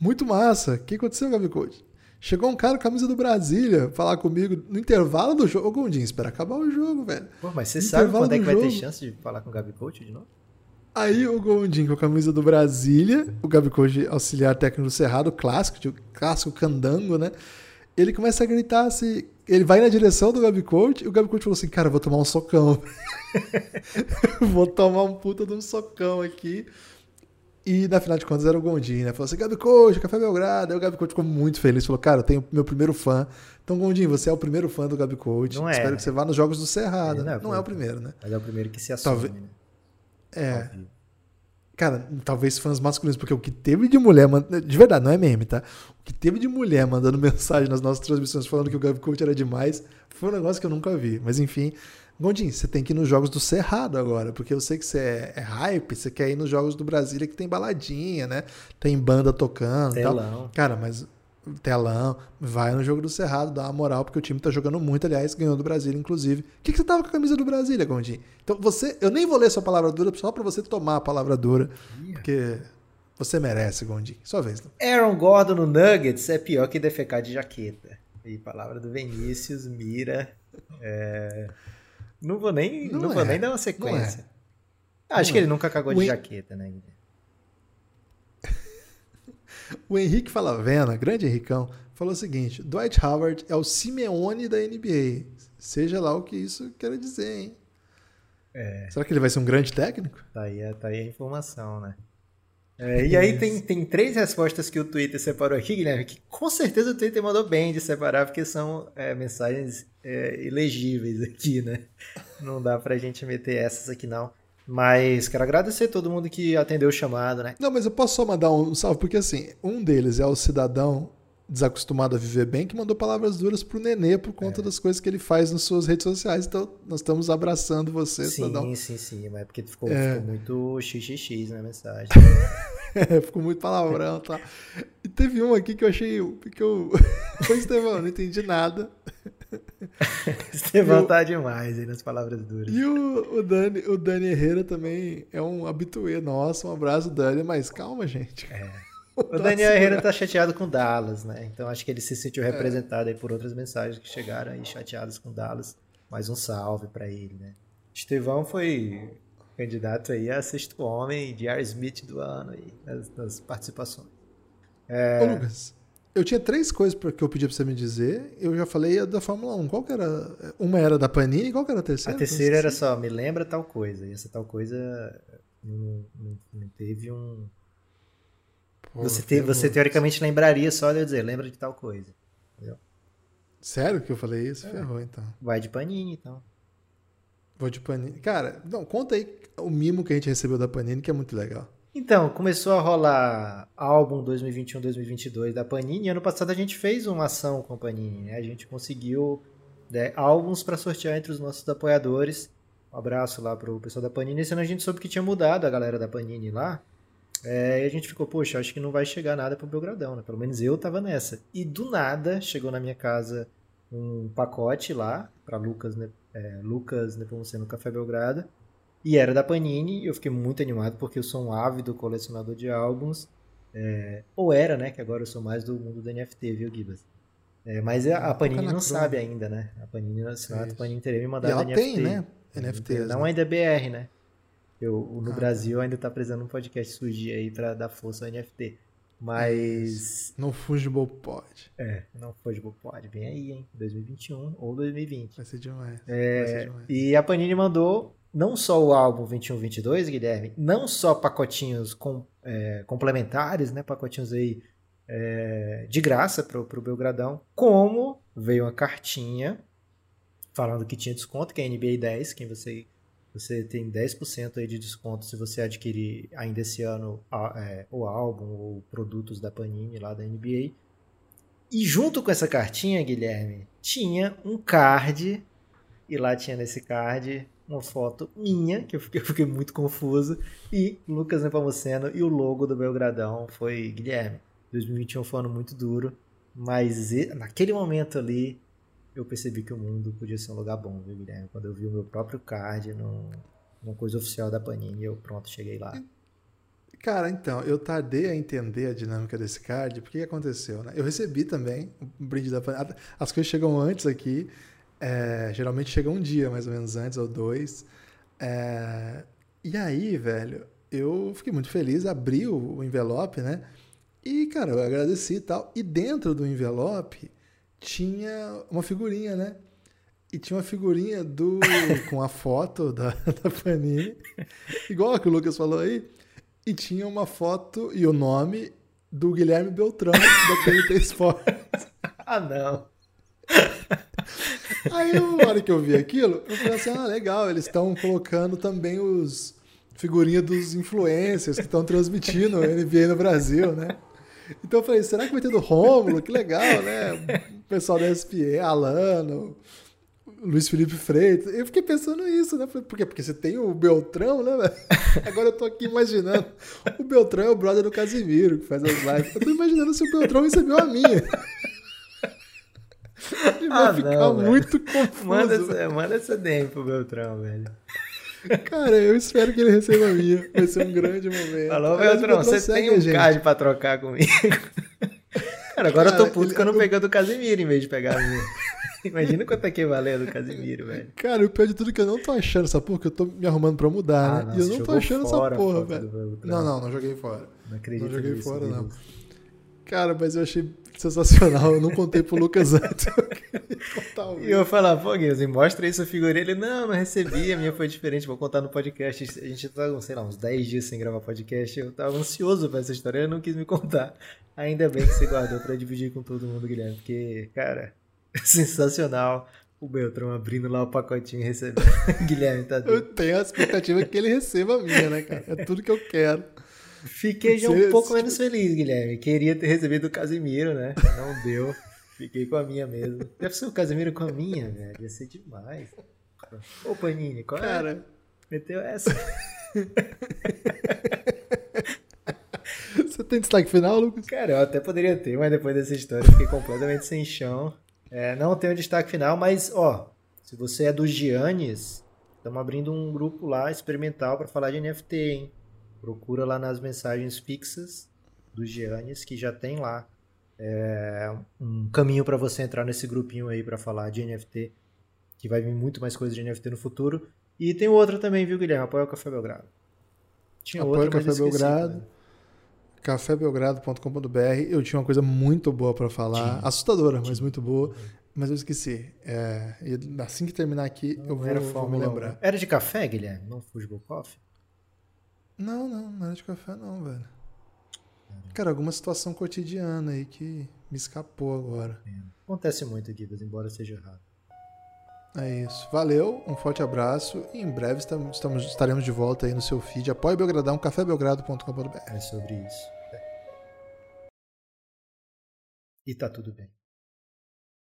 muito massa. O que aconteceu, Gabi Coach? Chegou um cara com camisa do Brasília falar comigo no intervalo do jogo. Ô, Gondim, espera acabar o jogo, velho. Pô, mas você no sabe quando é que vai ter chance de falar com o Gabi Coach de novo? Aí o Gondim com a camisa do Brasília, o Gabi Coach auxiliar técnico do Cerrado, clássico, clássico candango, né? Ele começa a gritar assim. Ele vai na direção do Gabi Coach e o Gabi Coach falou assim: Cara, eu vou tomar um socão. vou tomar um puta de um socão aqui. E na final de contas era o Gondim, né? Falou assim: Gabi Coach, Café Belgrado. Aí o Gabi Coach ficou muito feliz. Falou: Cara, eu tenho meu primeiro fã. Então, Gondim, você é o primeiro fã do Gabi Coach. Não é, Espero né? que você vá nos jogos do Cerrado. Ele Não, não é é o primeiro, né? Mas é o primeiro que se assume, Talvez- né? É. Cara, talvez fãs masculinos, porque o que teve de mulher, de verdade, não é meme, tá? O que teve de mulher mandando mensagem nas nossas transmissões falando que o Gabi Coach era demais, foi um negócio que eu nunca vi. Mas enfim, Gondim, você tem que ir nos jogos do Cerrado agora, porque eu sei que você é, é hype, você quer ir nos jogos do Brasília que tem baladinha, né? Tem banda tocando e tal. Telão. Cara, mas telão, vai no jogo do Cerrado, dá uma moral, porque o time tá jogando muito, aliás, ganhou do Brasília, inclusive. Por que, que você tava com a camisa do Brasília, Gondim? Então você, eu nem vou ler sua palavra dura, só pra você tomar a palavra dura, porque você merece, Gondim. Sua vez, Lu. Aaron Gordon no Nuggets é pior que defecar de jaqueta. E palavra do Vinícius, mira. é, Não vou nem, não Não vou é, nem dar uma não sequência. é. Acho Não que é. ele nunca cagou O de jaqueta, né? Guilherme? O Henrique Falavena, grande Henricão, falou o seguinte: Dwight Howard é o Simeone da NBA. Seja lá o que isso quer dizer, hein? Será que ele vai ser um grande técnico? Tá aí, a- tá aí a informação, né? É, e aí tem, tem três respostas que o Twitter separou aqui, Guilherme, que com certeza o Twitter mandou bem de separar, porque são é, mensagens é, ilegíveis aqui, né? Não dá pra gente meter essas aqui, não. Mas quero agradecer a todo mundo que atendeu o chamado, né? Não, mas eu posso só mandar um salve, porque assim, um deles é o cidadão desacostumado a viver bem que mandou palavras duras pro Nenê por É. conta das coisas que ele faz nas suas redes sociais. Então, nós estamos abraçando você, cidadão. Sim, sim, sim, mas é porque ficou, É. ficou muito xxx na mensagem. É, ficou muito palavrão, tá? E teve um aqui que eu achei. Que eu... Ô, Estevão, não entendi nada. Estevão tá demais aí nas palavras duras. E o, o, Dani, o Dani Herrera também é um habituê nosso. Um abraço, Dani. Mas calma, gente. O Daniel Herrera tá chateado com Dallas, né? Então acho que ele se sentiu representado aí por outras mensagens que chegaram aí chateados com Dallas. Mais um salve pra ele, né? Estevão foi candidato aí a sexto homem de R. Smith do ano aí, nas, nas participações. Ô, Lucas, eu tinha três coisas que eu pedi pra você me dizer. Eu já falei a da Fórmula 1. Qual que era? Uma era da Panini e qual que era a A terceira? terceira era só, me lembra tal coisa. E essa tal coisa não, não- não teve um. Pô, você, te- você teoricamente lembraria só de eu dizer, lembra de tal coisa. Sério que eu falei É. isso? Ferrou, então. Vai de paninho, então. Vou de Panini. Cara, não, conta aí o mimo que a gente recebeu da Panini, que é muito legal. Então, começou a rolar álbum 2021-2022 da Panini. Ano passado a gente fez uma ação com a Panini. Né? A gente conseguiu né, álbuns para sortear entre os nossos apoiadores. Um abraço lá pro pessoal da Panini. Esse ano a gente soube que tinha mudado a galera da Panini lá. É, e a gente ficou, poxa, acho que não vai chegar nada pro Belgradão, né? Pelo menos eu tava nessa. E do nada chegou na minha casa um pacote lá para Lucas, né, é, Lucas Nepomuceno Café Belgrado. E era da Panini, e eu fiquei muito animado porque eu sou um ávido colecionador de álbuns. É, ou era, né? Que agora eu sou mais do mundo do NFT, viu, Gibas? É, mas a, a Panini não sabe ainda, né? A Panini, senão a Isso. Panini teria me E mandado ela NFT. tem, né? NFTs. Não né? ainda é BR, né? Eu, no Ah. Brasil ainda tá precisando um podcast surgir aí pra dar força ao NFT. Mas. Não Fungible Pod. É, não de pode. Vem aí, hein? 2021 ou 2020. Vai ser demais. É, Vai ser demais. E a Panini mandou não só o álbum 21-22, Guilherme, não só pacotinhos com, é, complementares, né? Pacotinhos aí é, de graça pro, pro Belgradão, como veio uma cartinha falando que tinha desconto, que é NBA 10, quem você você tem 10% aí de desconto se você adquirir ainda esse ano a- é, o álbum ou produtos da Panini lá da NBA. E junto com essa cartinha, Guilherme, tinha um card e lá tinha nesse card uma foto minha, que eu fiquei, eu fiquei muito confuso, e Lucas Nepomuceno e o logo do Belgradão foi Guilherme. 2021 foi um ano muito duro, mas naquele momento ali eu percebi que o mundo podia ser um lugar bom, viu, Guilherme? Quando eu vi o meu próprio card num- numa coisa oficial da Panini, eu pronto, cheguei lá. Cara, então, eu tardei a entender a dinâmica desse card, porque que aconteceu, né? Eu recebi também um brinde da Panini. As coisas chegam antes aqui, é, geralmente chegam um dia mais ou menos antes, ou dois. É, e aí, velho, eu fiquei muito feliz, abri o, o envelope, né? E, cara, eu agradeci e tal. E dentro do envelope tinha uma figurinha, né? E tinha uma figurinha do com a foto da, da Panini, igual a que o Lucas falou aí, e tinha uma foto e o nome do Guilherme Beltrão da TNT Sports. ah, não. Aí, na hora que eu vi aquilo, eu falei assim: ah, legal, eles estão colocando também os figurinhas dos influencers que estão transmitindo o NBA no Brasil, né? Então eu falei: será que vai ter do Rômulo? Que legal, né? O pessoal da SPE, Alano, Luiz Felipe Freitas. Eu fiquei pensando nisso, né? Por quê? Porque você tem o Beltrão, né? Agora eu tô aqui imaginando. O Beltrão é o brother do Casimiro, que faz as lives. Eu tô imaginando se o Beltrão recebeu a minha. Ele vai Ah, ficar não, muito confuso. Manda essa, manda essa DM pro Beltrão, velho. Cara, eu espero que ele receba a minha. Vai ser um grande momento. Falou, Beltrão, você tem um gente. card pra trocar comigo? Cara, agora eu Cara, tô puto ele- que eu não peguei do Casimiro em vez de pegar a minha. Imagina quanto é que valeu a do Casimiro, velho. Cara, o pior de tudo é que eu não tô achando essa porra, que eu tô me arrumando pra mudar, Ah, né? não, e eu não tô achando essa porra, velho. Não, não, não joguei fora. Não acredito Não joguei fora, não. Cara, mas eu achei sensacional. Eu não contei pro Lucas antes. Eu E eu falar, pô, Guilherme, mostra aí sua figurinha. Ele, não, não recebi, a minha foi diferente, vou contar no podcast. A gente tá, sei lá, uns 10 dias sem gravar podcast. Eu tava ansioso pra essa história, ele não quis me contar. Ainda bem que você guardou pra dividir com todo mundo, Guilherme, porque, cara, sensacional. O Beltrão abrindo lá o pacotinho e recebendo. Guilherme, tá Eu doido. tenho a expectativa que ele receba a minha, né, cara? É tudo que eu quero. Fiquei já um pouco menos feliz, Guilherme. Queria ter recebido o Casimiro, né? Não deu. Fiquei com a minha mesmo. Deve ser o Casimiro com a minha, velho. Ia ser demais. Ô, Panini, qual é? Cara, Meteu essa. você tem destaque final, Lucas? Cara, eu até poderia ter, mas depois dessa história eu fiquei completamente sem chão. É, não tenho destaque final, mas, ó, se você é dos Giannis, estamos abrindo um grupo lá experimental para falar de NFT, hein? Procura lá nas mensagens fixas dos Giannis, que já tem lá é, um caminho para você entrar nesse grupinho aí para falar de NFT, que vai vir muito mais coisa de NFT no futuro. E tem outra também, viu, Guilherme? Apoia o Café Belgrado. Tinha Apoia o outra, mas Café eu Belgrado. né? cafébelgrado.com.br. Eu tinha uma coisa muito boa pra falar, assustadora, mas muito boa, mas eu esqueci. É, assim que terminar aqui, eu Não vou, era vou me Fórmula 1. lembrar. Era de café, Guilherme? Não Fujibol Coffee? Não, não, não era de café não, velho. Cara, alguma situação cotidiana aí que me escapou agora. Acontece muito, Guibas, embora seja errado. É isso. Valeu, um forte abraço e em breve estamos, estamos- estaremos de volta aí no seu feed. Apoie Belgradão, cafébelgrado.com.br. É sobre isso. E tá tudo bem.